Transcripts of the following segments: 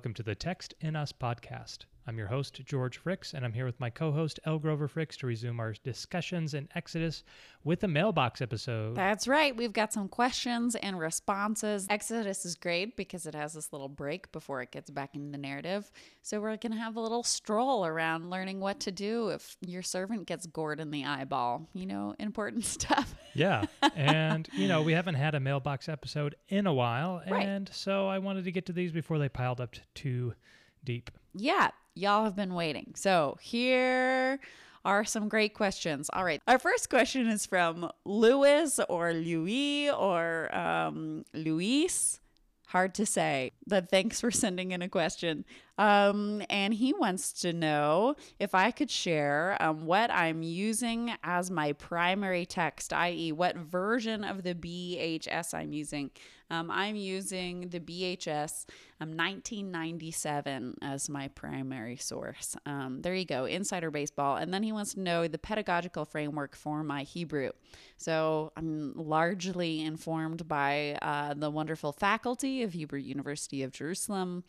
welcome to the Text in Us podcast. I'm your host, George Fricks, and I'm here with my co host, Elle Grover Fricks, to resume our discussions in Exodus with a mailbox episode. That's right. We've got some questions and responses. Exodus is great because it has this little break before it gets back into the narrative. So we're going to have a little stroll around learning what to do if your servant gets gored in the eyeball. You know, important stuff. yeah. And, you know, we haven't had a mailbox episode in a while. Right. And so I wanted to get to these before they piled up too deep. Yeah, y'all have been waiting. So here are some great questions. All right. Our first question is from Louis or Louis or um, Luis. Hard to say, but thanks for sending in a question. Um, and he wants to know if I could share um, what I'm using as my primary text, i.e., what version of the BHS I'm using. Um, I'm using the BHS um, 1997 as my primary source. Um, there you go, Insider Baseball. And then he wants to know the pedagogical framework for my Hebrew. So I'm largely informed by uh, the wonderful faculty of Hebrew University of Jerusalem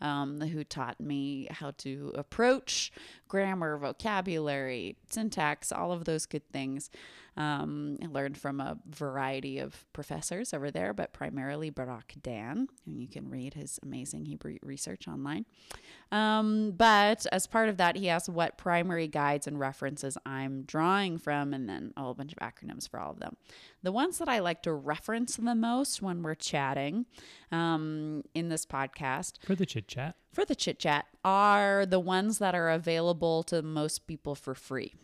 um, who taught me how to approach grammar, vocabulary, syntax, all of those good things. Um, I learned from a variety of professors over there, but primarily Barak Dan, and you can read his amazing Hebrew research online. Um, but as part of that, he asked what primary guides and references I'm drawing from, and then a whole bunch of acronyms for all of them. The ones that I like to reference the most when we're chatting um, in this podcast For the chit chat. for the chit chat are the ones that are available to most people for free.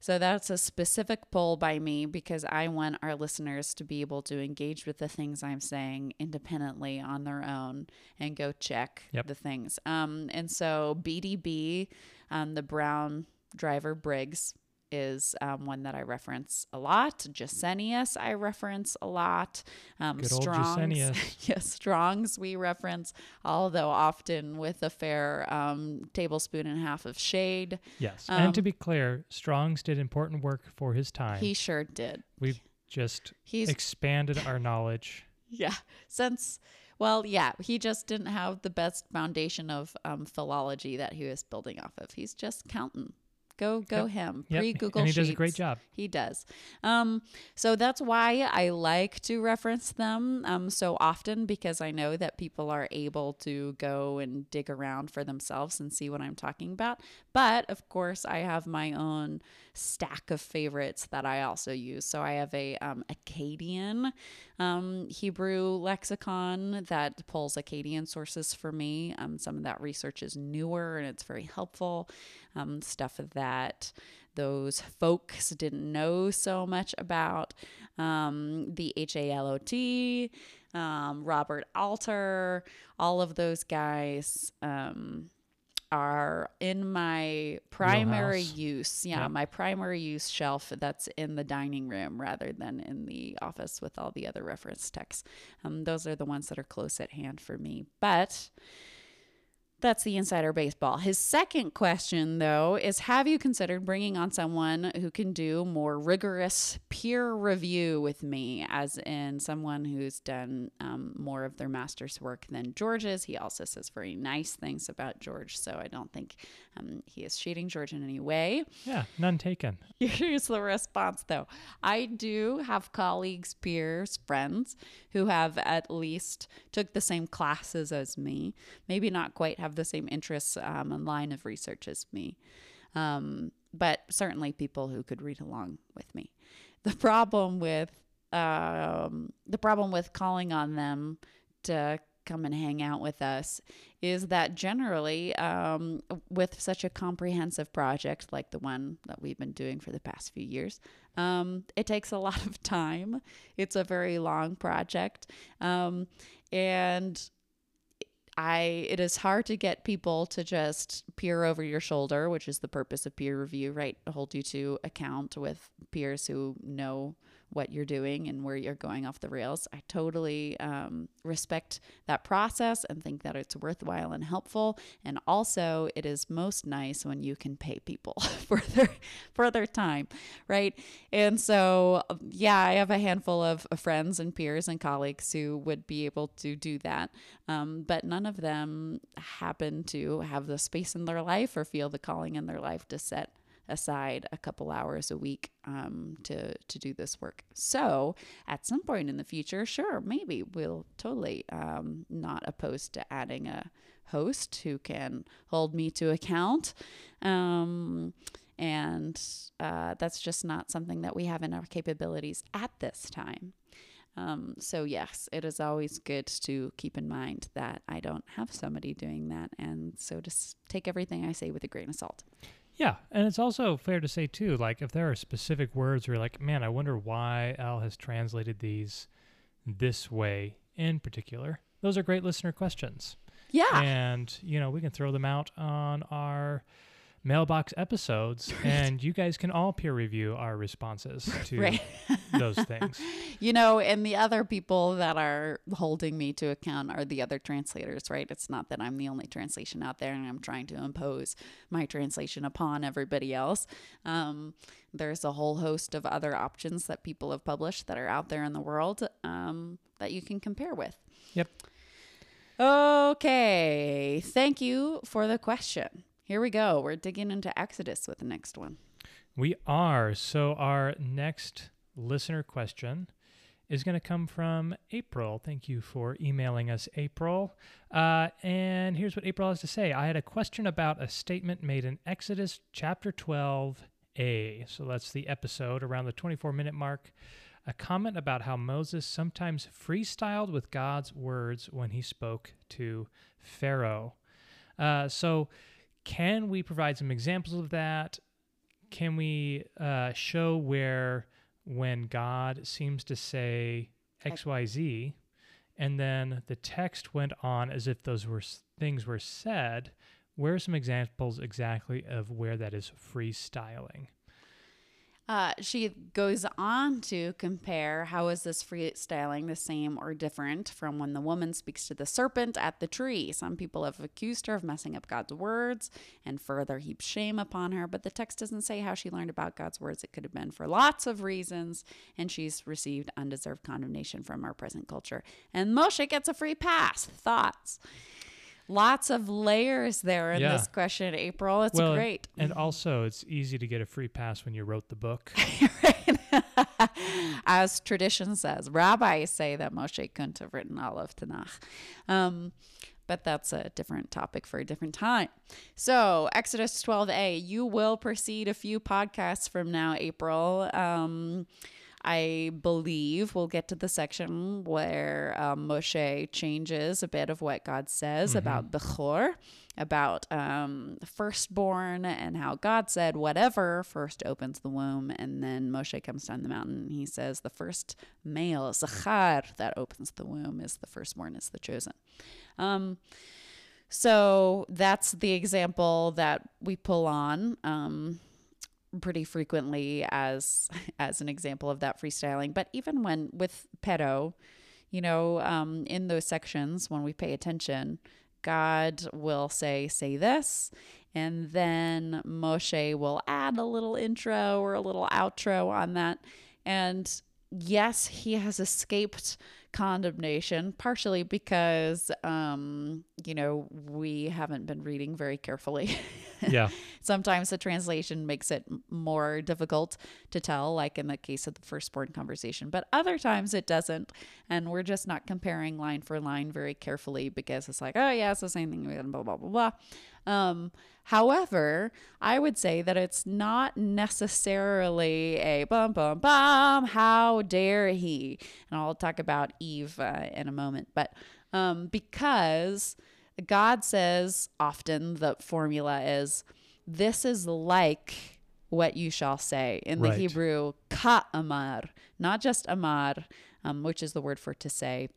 So that's a specific poll by me because I want our listeners to be able to engage with the things I'm saying independently on their own and go check Yep. the things. Um, and so BDB, um, the Brown Driver Briggs, is um, one that I reference a lot. Gesenius, I reference a lot. Um, Good Strong's, yes, Strong's we reference, although often with a fair um, tablespoon and a half of shade. Yes. and to Um, be clear, Strong's did important work for his time. He sure did. We've just He's expanded our knowledge. yeah. Since well, yeah, he just didn't have the best foundation of um, philology that he was building off of. He's just counting. Go go him. Yep, Pre Google and he does a great job. He does. Um, so that's why I like to reference them um, so often because I know that people are able to go and dig around for themselves and see what I'm talking about. But of course, I have my own stack of favorites that I also use. So I have a um, Akkadian um, Hebrew lexicon that pulls Akkadian sources for me. Um, some of that research is newer and it's very helpful. Um, stuff that those folks didn't know so much about. Um, the H A L O T, um, Robert Alter, all of those guys. Um, are in my primary Wheelhouse. use. Yeah, Yep. my primary use shelf that's in the dining room rather than in the office with all the other reference texts. Um, those are the ones that are close at hand for me. But that's the insider baseball. His second question, though, is Have you considered bringing on someone who can do more rigorous peer review with me, as in someone who's done um, more of their master's work than George's? He also says very nice things about George, so I don't think um, he is cheating George in any way. Yeah, none taken. Here's the response though. I do have colleagues, peers, friends who have at least took the same classes as me, maybe not quite have the same interests um, and line of research as me, um, but certainly people who could read along with me. The problem with um, the problem with calling on them to come and hang out with us is that generally um, with such a comprehensive project like the one that we've been doing for the past few years um, it takes a lot of time. It's a very long project. Um, and I it is hard to get people to just peer over your shoulder, which is the purpose of peer review, right? Hold you to account with peers who know what you're doing and where you're going off the rails. I totally um, respect that process and think that it's worthwhile and helpful. And also, it is most nice when you can pay people for their for their time, right? And so, yeah, I have a handful of friends and peers and colleagues who would be able to do that, um, but none of them happen to have the space in their life or feel the calling in their life to set aside a couple hours a week um, to to do this work. So at some point in the future, sure, maybe we'll totally um, not opposed to adding a host who can hold me to account. Um, and uh, that's just not something that we have in our capabilities at this time. Um, so, yes, it is always good to keep in mind that I don't have somebody doing that. And so just take everything I say with a grain of salt. Yeah, and it's also fair to say too, like if there are specific words where you're like, man, I wonder why Elle has translated these this way in particular. Those are great listener questions. Yeah. And, you know, we can throw them out on our mailbox episodes and you guys can all peer review our responses to Right. those things. You know, and the other people that are holding me to account are the other translators, right? It's not that I'm the only translation out there and I'm trying to impose my translation upon everybody else. Um, there's a whole host of other options that people have published that are out there in the world um, that you can compare with. Yep. Okay. Thank you for the question. Here we go. We're digging into Exodus with the next one. We are. So our next listener question is going to come from April. Thank you for emailing us, April. Uh, and here's what April has to say I had a question about a statement made in Exodus chapter 12a. So that's the episode around the 24 minute mark. A comment about how Moses sometimes freestyled with God's words when he spoke to Pharaoh. Uh, so, can we provide some examples of that? Can we uh, show where when God seems to say XYZ, and then the text went on as if those were things were said? Where are some examples exactly of where that is freestyling? Uh, she goes on to compare how is this freestyling the same or different from when the woman speaks to the serpent at the tree. Some people have accused her of messing up God's words and further heap shame upon her, but the text doesn't say how she learned about God's words. It could have been for lots of reasons, and she's received undeserved condemnation from our present culture. And Moshe gets a free pass. Thoughts? Lots of layers there in Yeah. this question, April. It's well, great. And also, it's easy to get a free pass when you wrote the book. As tradition says, rabbis say that Moshe couldn't have written all of Tanakh. Um, but that's a different topic for a different time. So, Exodus 12a, you will proceed a few podcasts from now, April. Um, I believe we'll get to the section where um, Moshe changes a bit of what God says about Bechor, about um, firstborn, and how God said, whatever first opens the womb. And then Moshe comes down the mountain and he says, the first male, Zachar, that opens the womb is the firstborn, is the chosen. Um, so that's the example that we pull on. Um, pretty frequently as as an example of that freestyling. But even when with pedo you know um, in those sections when we pay attention god will say say this and then moshe will add a little intro or a little outro on that. And yes he has escaped condemnation partially because um you know we haven't been reading very carefully yeah. sometimes the translation makes it more difficult to tell, like in the case of the firstborn conversation, but other times it doesn't. And we're just not comparing line for line very carefully because it's like, oh, yeah, it's the same thing, blah, blah, blah, blah. Um, however, I would say that it's not necessarily a bum, bum, bum, how dare he? And I'll talk about Eve uh, in a moment, but um, because God says often the formula is this is like what you shall say. In the Right. Hebrew, ka amar, not just amar, um, which is the word for to say.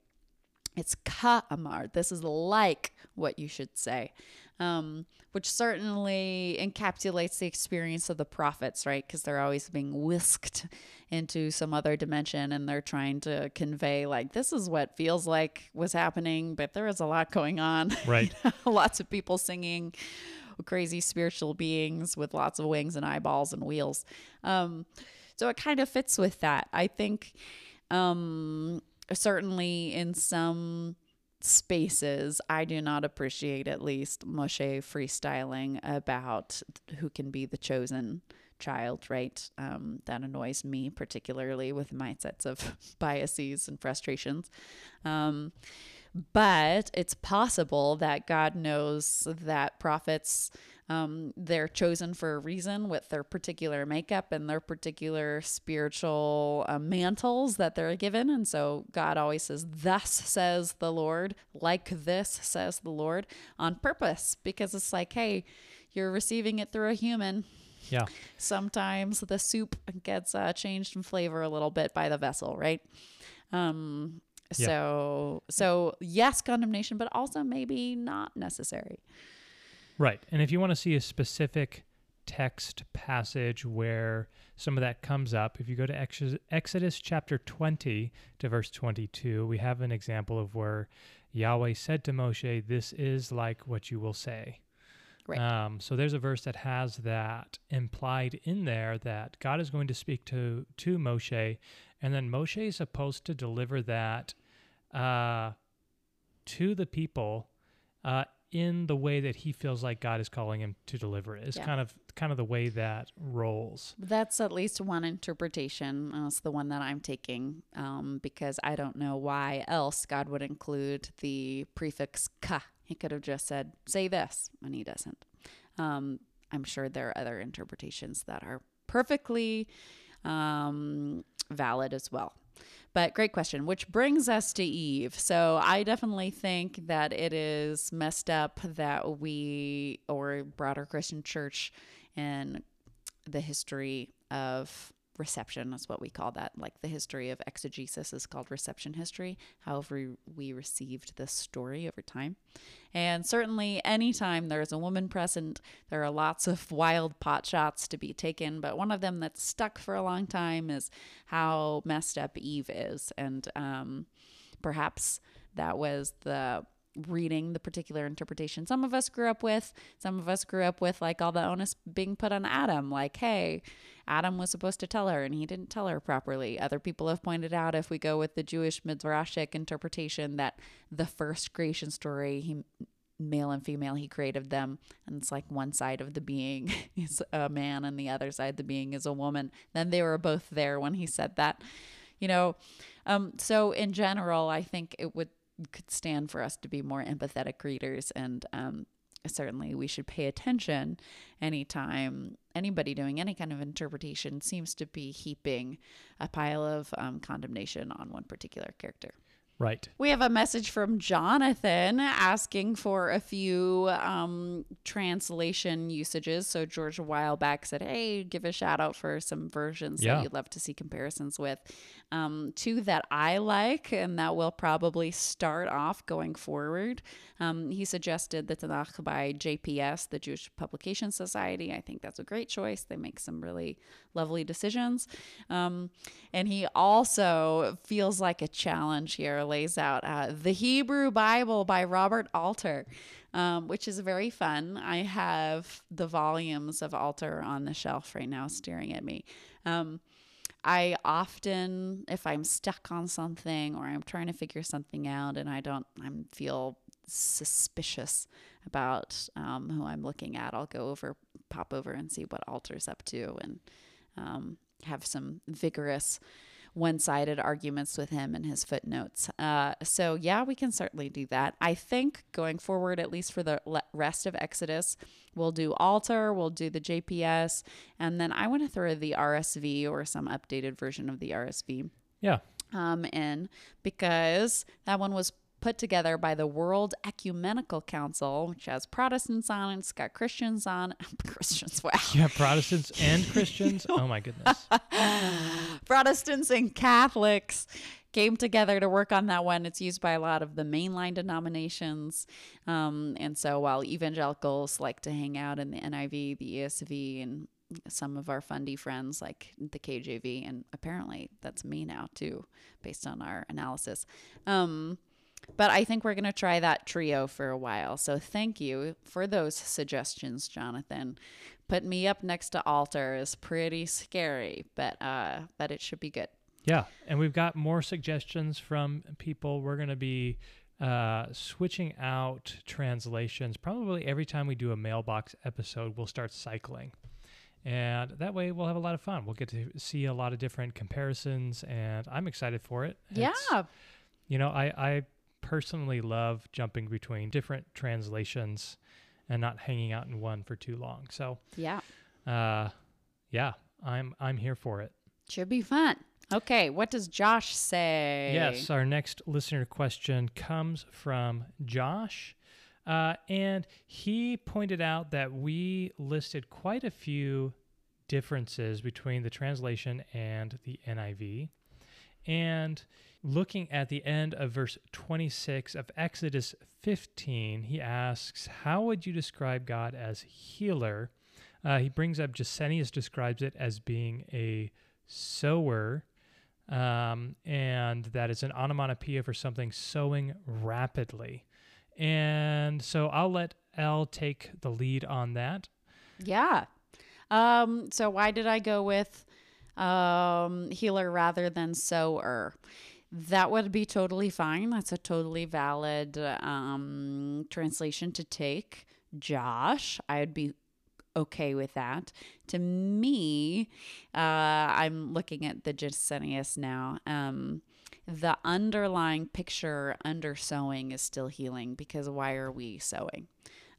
It's ka amar. This is like what you should say. Um, which certainly encapsulates the experience of the prophets, right? Because they're always being whisked into some other dimension and they're trying to convey, like, this is what feels like was happening, but there is a lot going on. Right. lots of people singing, crazy spiritual beings with lots of wings and eyeballs and wheels. Um, so it kind of fits with that. I think um, certainly in some spaces, I do not appreciate at least Moshe freestyling about who can be the chosen child, right? Um, that annoys me particularly with my sets of biases and frustrations. Um, but it's possible that God knows that prophets um, they're chosen for a reason with their particular makeup and their particular spiritual uh, mantles that they're given. And so God always says, Thus says the Lord, like this says the Lord, on purpose, because it's like, hey, you're receiving it through a human. Yeah. Sometimes the soup gets uh, changed in flavor a little bit by the vessel, right? Um, Yeah. so, so yes, condemnation, but also maybe not necessary. Right. And if you want to see a specific text passage where some of that comes up, if you go to Exodus chapter 20 to verse 22, we have an example of where Yahweh said to Moshe, This is like what you will say. Right. Um, so there's a verse that has that implied in there that God is going to speak to to Moshe, and then Moshe is supposed to deliver that uh, to the people uh, in the way that he feels like God is calling him to deliver it. It's Yeah. kind of kind of the way that rolls. That's at least one interpretation. Uh, it's the one that I'm taking um, because I don't know why else God would include the prefix ka. He could have just said, say this, and he doesn't. Um, I'm sure there are other interpretations that are perfectly um, valid as well. But great question, which brings us to Eve. So I definitely think that it is messed up that we, or broader Christian church, and the history of reception is what we call that. Like the history of exegesis is called reception history, however, we received this story over time. And certainly, anytime there's a woman present, there are lots of wild pot shots to be taken. But one of them that's stuck for a long time is how messed up Eve is. And um, perhaps that was the reading the particular interpretation some of us grew up with. Some of us grew up with like all the onus being put on Adam, like, hey, Adam was supposed to tell her and he didn't tell her properly. Other people have pointed out if we go with the Jewish midrashic interpretation that the first creation story, he male and female, he created them, and it's like one side of the being is a man and the other side the being is a woman. Then they were both there when he said that, you know. Um, so in general, I think it would could stand for us to be more empathetic readers and um, certainly we should pay attention anytime anybody doing any kind of interpretation seems to be heaping a pile of um, condemnation on one particular character. Right. We have a message from Jonathan asking for a few um, translation usages. So George a while back said, "Hey, give a shout out for some versions Yeah. that you'd love to see comparisons with." Um, two that I like, and that will probably start off going forward. Um, he suggested the Tanakh by JPS, the Jewish Publication Society. I think that's a great choice. They make some really lovely decisions. Um, and he also feels like a challenge here, lays out uh, the Hebrew Bible by Robert Alter, um, which is very fun. I have the volumes of Alter on the shelf right now staring at me. Um, I often, if I'm stuck on something or I'm trying to figure something out and I don't, I feel suspicious about um, who I'm looking at, I'll go over, pop over and see what Alter's up to and um, have some vigorous one-sided arguments with him and his footnotes. Uh, so yeah, we can certainly do that. I think going forward, at least for the rest of Exodus, we'll do Alter, we'll do the JPS, and then I want to throw the RSV or some updated version of the RSV Yeah. um, in because that one was put together by the World Ecumenical Council, which has Protestants on it, it's got Christians on Christians, wow. You have Protestants and Christians. Oh my goodness. Protestants and Catholics came together to work on that one. It's used by a lot of the mainline denominations. Um, and so while evangelicals like to hang out in the NIV, the ESV, and some of our fundy friends like the KJV, and apparently that's me now too, based on our analysis. Um, but I think we're going to try that trio for a while. So thank you for those suggestions, Jonathan. Put me up next to Alter is pretty scary, but uh, but it should be good. Yeah, and we've got more suggestions from people. We're going to be uh, switching out translations. Probably every time we do a mailbox episode, we'll start cycling. And that way we'll have a lot of fun. We'll get to see a lot of different comparisons, and I'm excited for it. Yeah. It's- you know, I, I personally love jumping between different translations and not hanging out in one for too long. So, Yeah. uh, yeah, I'm I'm here for it. Should be fun. Okay, what does Josh say? Yes, our next listener question comes from Josh. Uh, and he pointed out that we listed quite a few differences between the translation and the NIV. And looking at the end of verse 26 of Exodus 15, he asks, How would you describe God as healer? Uh, he brings up Gesenius describes it as being a sower um, and that is an onomatopoeia for something sowing rapidly. And so I'll let Elle take the lead on that. Yeah. Um, so why did I go with um, healer rather than sower? That would be totally fine. That's a totally valid um, translation to take. Josh, I would be okay with that. To me, uh, I'm looking at the Gesenius now. Um, the underlying picture under sewing is still healing because why are we sewing?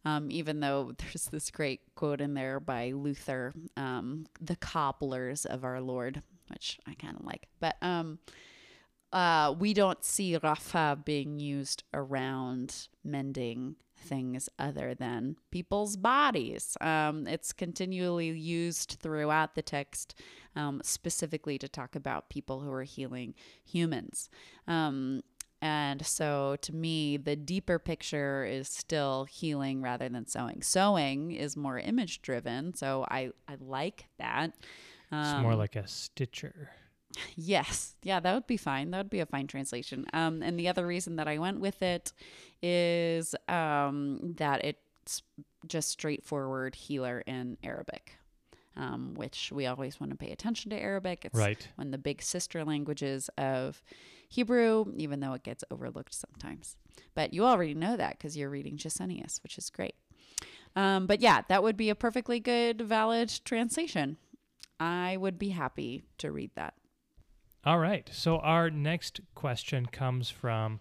Um, even though there's this great quote in there by Luther, um, the cobblers of our Lord, which I kind of like. But um, uh, we don't see Rafa being used around mending things other than people's bodies. Um, it's continually used throughout the text, um, specifically to talk about people who are healing humans. Um, and so to me, the deeper picture is still healing rather than sewing. Sewing is more image driven. So I, I like that. It's more like a stitcher. Yes. Yeah, that would be fine. That would be a fine translation. Um, and the other reason that I went with it is um, that it's just straightforward healer in Arabic, um, which we always want to pay attention to Arabic. It's Right. one of the big sister languages of Hebrew, even though it gets overlooked sometimes. But you already know that because you're reading Gesenius, which is great. Um, but yeah, that would be a perfectly good, valid translation. I would be happy to read that. All right. So our next question comes from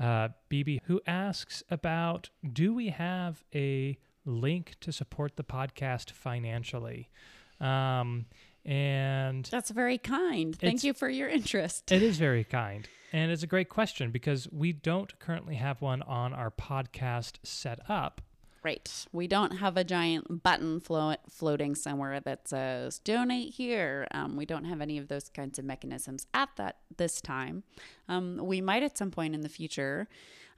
uh, BB, who asks about Do we have a link to support the podcast financially? Um, and That's very kind. Thank you for your interest. It is very kind. And it's a great question because we don't currently have one on our podcast set up. Right. We don't have a giant button flo- floating somewhere that says donate here. Um, we don't have any of those kinds of mechanisms at that this time. Um, we might at some point in the future.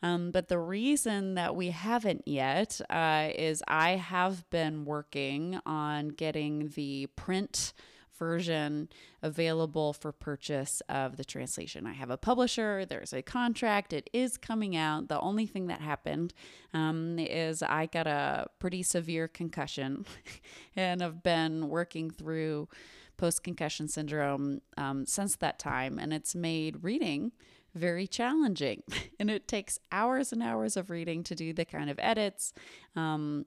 Um, but the reason that we haven't yet uh, is I have been working on getting the print version available for purchase of the translation. I have a publisher, there's a contract, it is coming out. The only thing that happened um, is I got a pretty severe concussion and have been working through post concussion syndrome um, since that time, and it's made reading very challenging. and it takes hours and hours of reading to do the kind of edits. Um,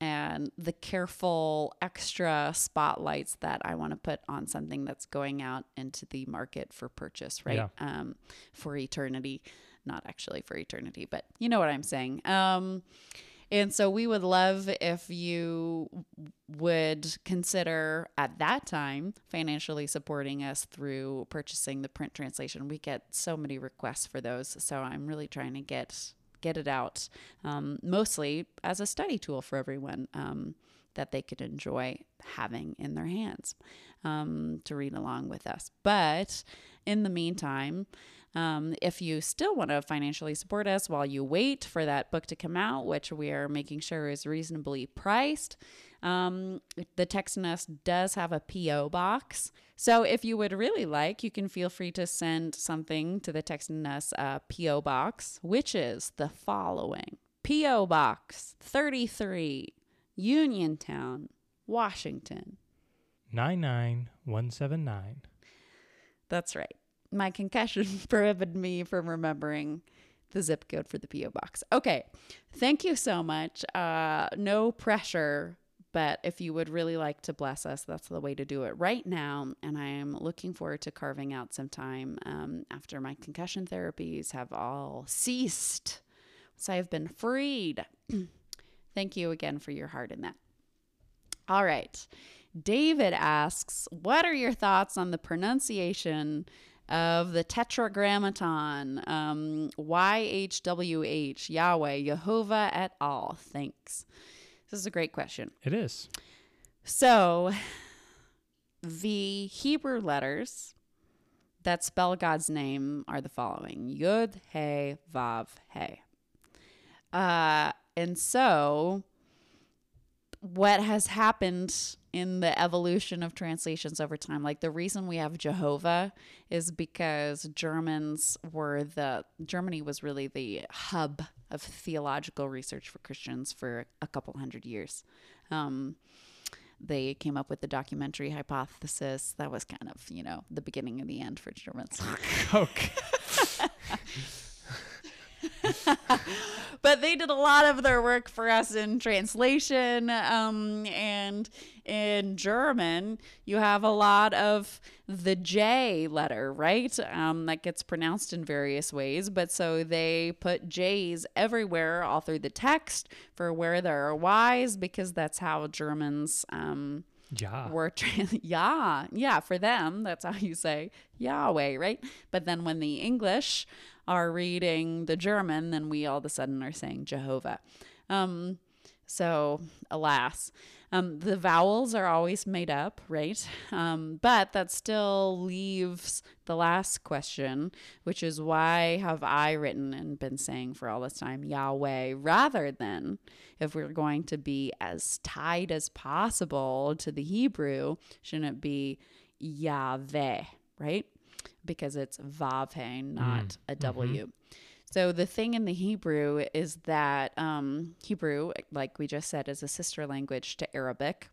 and the careful extra spotlights that I want to put on something that's going out into the market for purchase, right? Yeah. Um, for eternity, not actually for eternity, but you know what I'm saying. Um, and so we would love if you would consider at that time financially supporting us through purchasing the print translation. We get so many requests for those, so I'm really trying to get get it out um, mostly as a study tool for everyone. Um, that they could enjoy having in their hands um, to read along with us. But in the meantime, um, if you still want to financially support us while you wait for that book to come out, which we are making sure is reasonably priced, um, the Text and Us does have a P.O. box. So if you would really like, you can feel free to send something to the Text and Us uh, P.O. box, which is the following P.O. Box 33, Uniontown, Washington. 99179. That's right. My concussion prohibited me from remembering the zip code for the P.O. box. Okay. Thank you so much. Uh, no pressure, but if you would really like to bless us, that's the way to do it right now. And I am looking forward to carving out some time um, after my concussion therapies have all ceased. So I've been freed. Thank you again for your heart in that. All right. David asks, What are your thoughts on the pronunciation of the Tetragrammaton? Um, YHWH, Yahweh, Jehovah et al. Thanks. This is a great question. It is. So, the Hebrew letters that spell God's name are the following Yud, He, Vav, He. Uh, and so, what has happened in the evolution of translations over time. Like the reason we have Jehovah is because Germans were the Germany was really the hub of theological research for Christians for a couple hundred years. Um, they came up with the documentary hypothesis. That was kind of, you know, the beginning of the end for Germans. Okay. but they did a lot of their work for us in translation. Um, and in German, you have a lot of the J letter, right? Um, that gets pronounced in various ways. But so they put J's everywhere, all through the text, for where there are Y's, because that's how Germans. Um, yeah. were tra- yeah yeah for them that's how you say Yahweh right but then when the English are reading the German then we all of a sudden are saying Jehovah um so alas um, the vowels are always made up, right? Um, but that still leaves the last question, which is why have I written and been saying for all this time Yahweh rather than if we're going to be as tied as possible to the Hebrew, shouldn't it be Yahveh, right? Because it's Vavhe, not mm. a W. Mm-hmm. So the thing in the Hebrew is that um, Hebrew, like we just said, is a sister language to Arabic,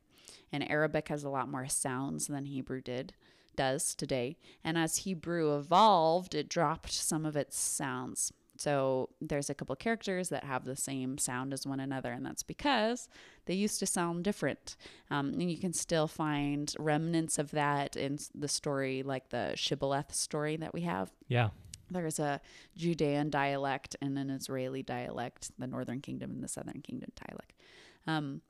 and Arabic has a lot more sounds than Hebrew did does today. And as Hebrew evolved, it dropped some of its sounds. So there's a couple characters that have the same sound as one another, and that's because they used to sound different. Um, and you can still find remnants of that in the story, like the Shibboleth story that we have. Yeah there's a Judean dialect and an Israeli dialect, the Northern Kingdom and the Southern Kingdom dialect, um,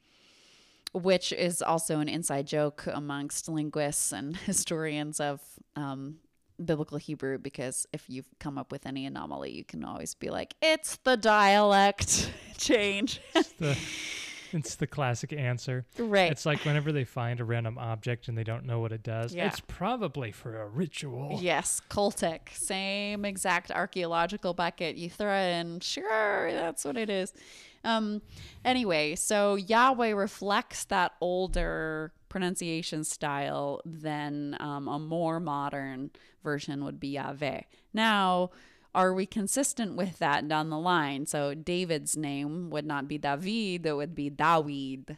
which is also an inside joke amongst linguists and historians of um, biblical Hebrew. Because if you've come up with any anomaly, you can always be like, "It's the dialect change." It's the classic answer. Right. It's like whenever they find a random object and they don't know what it does, yeah. it's probably for a ritual. Yes, cultic. Same exact archaeological bucket. You throw in, sure, that's what it is. Um, anyway, so Yahweh reflects that older pronunciation style than um, a more modern version would be Yahveh. Now, are we consistent with that down the line? So David's name would not be David, it would be Dawid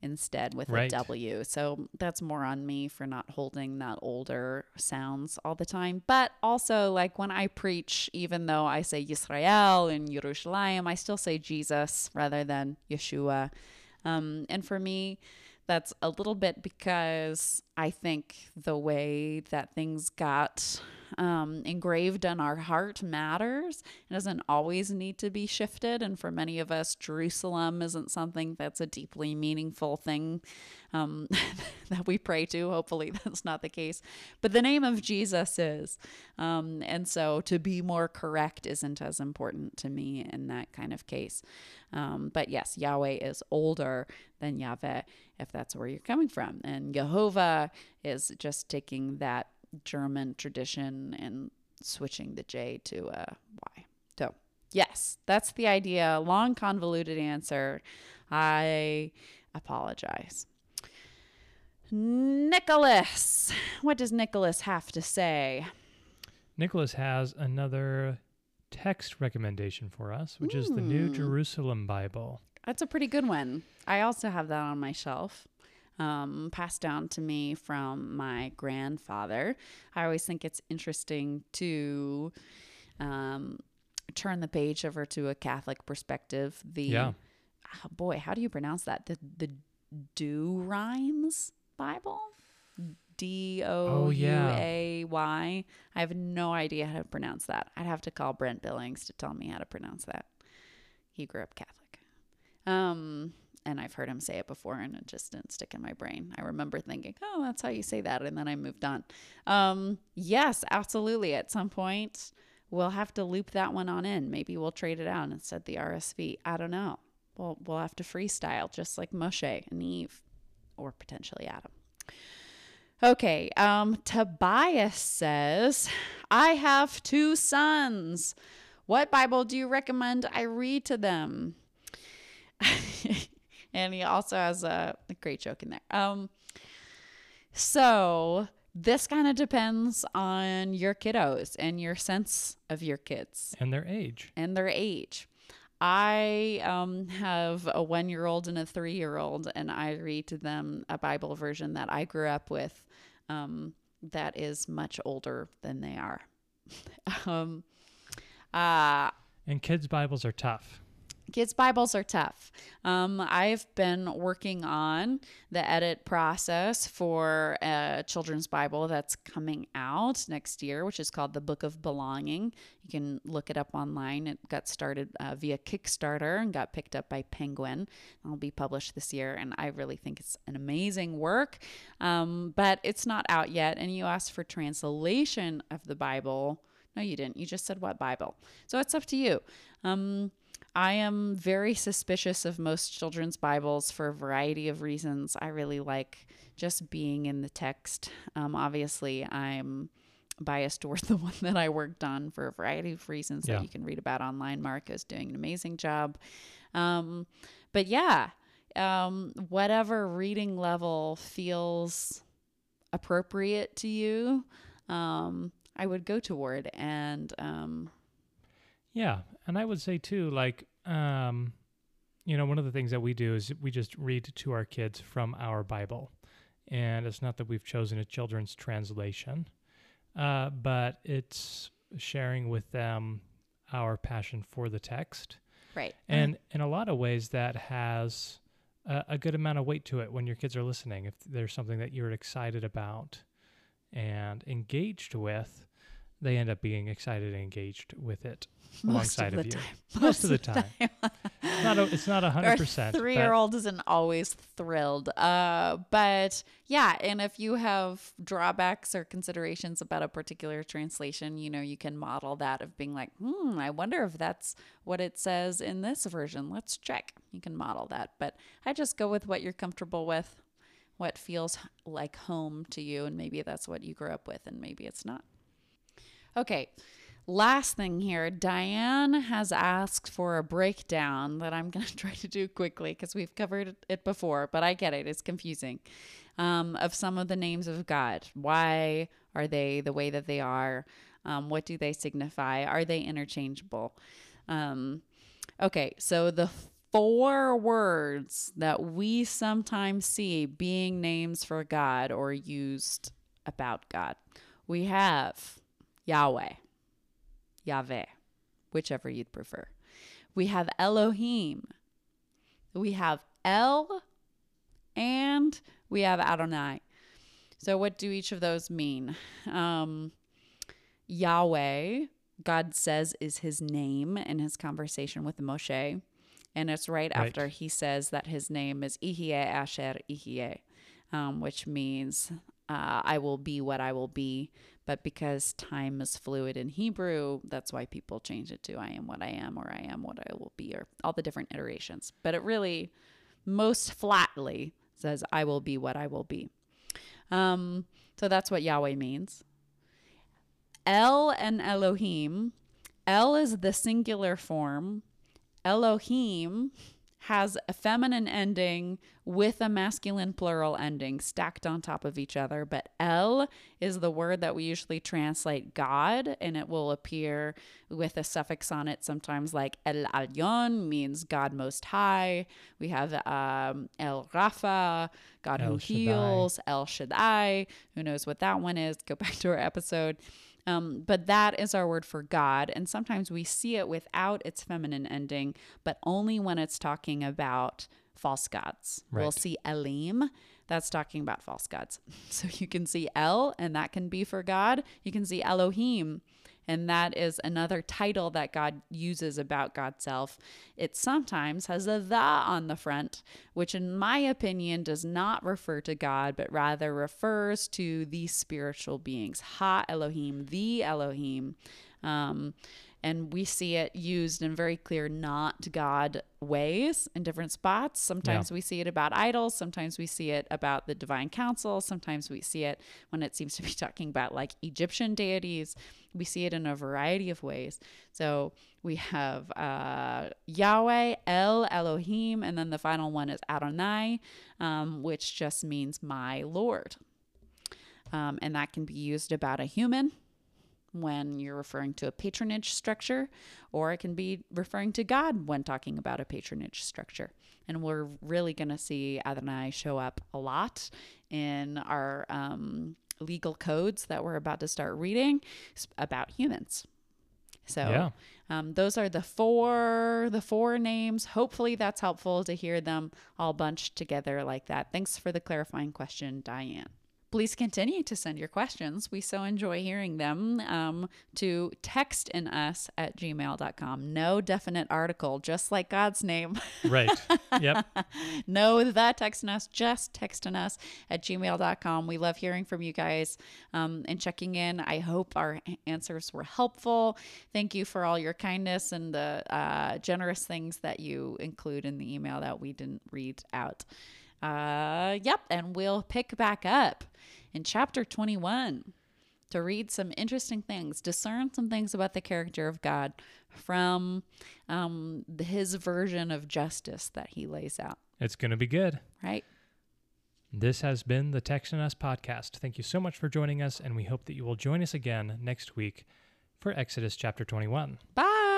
instead with right. a W. So that's more on me for not holding that older sounds all the time. But also, like when I preach, even though I say Yisrael and Yerushalayim, I still say Jesus rather than Yeshua. Um, and for me, that's a little bit because I think the way that things got um, engraved on our heart matters. It doesn't always need to be shifted. And for many of us, Jerusalem isn't something that's a deeply meaningful thing um, that we pray to. Hopefully, that's not the case. But the name of Jesus is. Um, and so to be more correct isn't as important to me in that kind of case. Um, but yes, Yahweh is older than Yahveh, if that's where you're coming from. And Jehovah is just taking that German tradition and switching the J to a Y. So, yes, that's the idea. Long, convoluted answer. I apologize. Nicholas, what does Nicholas have to say? Nicholas has another text recommendation for us, which is the New Hmm. Jerusalem Bible. That's a pretty good one. I also have that on my shelf, um, passed down to me from my grandfather. I always think it's interesting to um, turn the page over to a Catholic perspective. The Yeah. oh boy, how do you pronounce that? The the Douay-Rheims Bible. D O U A Y. I have no idea how to pronounce that. I'd have to call Brent Billings to tell me how to pronounce that. He grew up Catholic. Um, and I've heard him say it before and it just didn't stick in my brain. I remember thinking, oh, that's how you say that. And then I moved on. Um, yes, absolutely. At some point, we'll have to loop that one on in. Maybe we'll trade it out instead the RSV. I don't know. We'll, we'll have to freestyle just like Moshe and Eve or potentially Adam. Okay, um, Tobias says, I have two sons. What Bible do you recommend I read to them? and he also has a, a great joke in there. Um, so this kind of depends on your kiddos and your sense of your kids And their age. and their age. I um, have a one year old and a three year old, and I read to them a Bible version that I grew up with um, that is much older than they are. um, uh, And kids' Bibles are tough. Kids' Bibles are tough. Um, I've been working on the edit process for a children's Bible that's coming out next year, which is called the Book of Belonging. You can look it up online. It got started uh, via Kickstarter and got picked up by Penguin. It'll be published this year, and I really think it's an amazing work. Um, but it's not out yet, and you asked for translation of the Bible. No, you didn't. You just said what Bible. So it's up to you. Um, I am very suspicious of most children's Bibles for a variety of reasons. I really like just being in the text. Um, obviously, I'm biased toward the one that I worked on for a variety of reasons Yeah. that you can read about online. Mark is doing an amazing job. Um, but yeah, um, whatever reading level feels appropriate to you, um, I would go toward. And um, Yeah, and I would say too, like, um, you know, one of the things that we do is we just read to our kids from our Bible, and it's not that we've chosen a children's translation, uh, but it's sharing with them our passion for the text, right. and in a lot of ways that has a, a good amount of weight to it when your kids are listening. If there's something that you're excited about and engaged with, they end up being excited and engaged with it most alongside of of, the you. time. Most of the time. It's not a, it's not a hundred Our percent. but- three-year-old isn't always thrilled, uh, but yeah. And if you have drawbacks or considerations about a particular translation, you know, you can model that of being like, "Hmm, I wonder if that's what it says in this version. Let's check." You can model that, but I just go with what you're comfortable with, what feels like home to you, and maybe that's what you grew up with, and maybe it's not. Okay, last thing here. Diane has asked for a breakdown that I'm going to try to do quickly because we've covered it before, but I get it. It's confusing. Um, of some of the names of God. Why are they the way that they are? Um, what do they signify? Are they interchangeable? Um, okay, so the four words that we sometimes see being names for God or used about God we have Yahweh, Yahweh, whichever you'd prefer. We have Elohim. We have El, and we have Adonai. So, what do each of those mean? Um, Yahweh, God says is his name in his conversation with Moshe. And it's right, Right. after he says that his name is Ihye Asher Ihye, um, which means uh, I will be what I will be. But because time is fluid in Hebrew, that's why people change it to I am what I am or I am what I will be or all the different iterations. But it really, most flatly, says I will be what I will be. Um, so that's what Yahweh means. El and Elohim. El is the singular form. Elohim has a feminine ending with a masculine plural ending stacked on top of each other. But El is the word that we usually translate God, and it will appear with a suffix on it, sometimes like El Elyon means God Most High. We have um, El Rafa, God El who Shaddai. heals, El Shaddai. Who knows what that one is? Go back to our episode. Um, but that is our word for God. And sometimes we see it without its feminine ending, but only when it's talking about false gods. We'll see Elim. That's talking about false gods. So you can see El, and that can be for God. You can see Elohim, and that is another title that God uses about God's self. It sometimes has a the on the front, which, in my opinion, does not refer to God, but rather refers to the spiritual beings. Ha Elohim, the Elohim. Um, and we see it used in very clear not God ways in different spots. Sometimes we see it about idols, sometimes we see it about the divine council, sometimes we see it when it seems to be talking about like Egyptian deities. We see it in a variety of ways. So we have uh, Yahweh, El, Elohim, and then the final one is Adonai, um, which just means my Lord. Um, and that can be used about a human when you're referring to a patronage structure, or it can be referring to God when talking about a patronage structure. And we're really going to see Adonai show up a lot in our um, legal codes that we're about to start reading about humans. So Yeah. um, those are the four the four names. Hopefully that's helpful to hear them all bunched together like that. Thanks for the clarifying question, Diane. Please continue to send your questions. We so enjoy hearing them um, to text in us at gmail.com. No definite article, just like God's name. Right. Yep. no, that texting us, just texting us at gmail.com. We love hearing from you guys um, and checking in. I hope our answers were helpful. Thank you for all your kindness and the uh, generous things that you include in the email that we didn't read out. Uh, yep, and we'll pick back up in chapter 21 to read some interesting things, discern some things about the character of God from um, his version of justice that he lays out, It's going to be good. right? This has been the Text In Us podcast. Thank you so much for joining us, and we hope that you will join us again next week for Exodus chapter 21. Bye.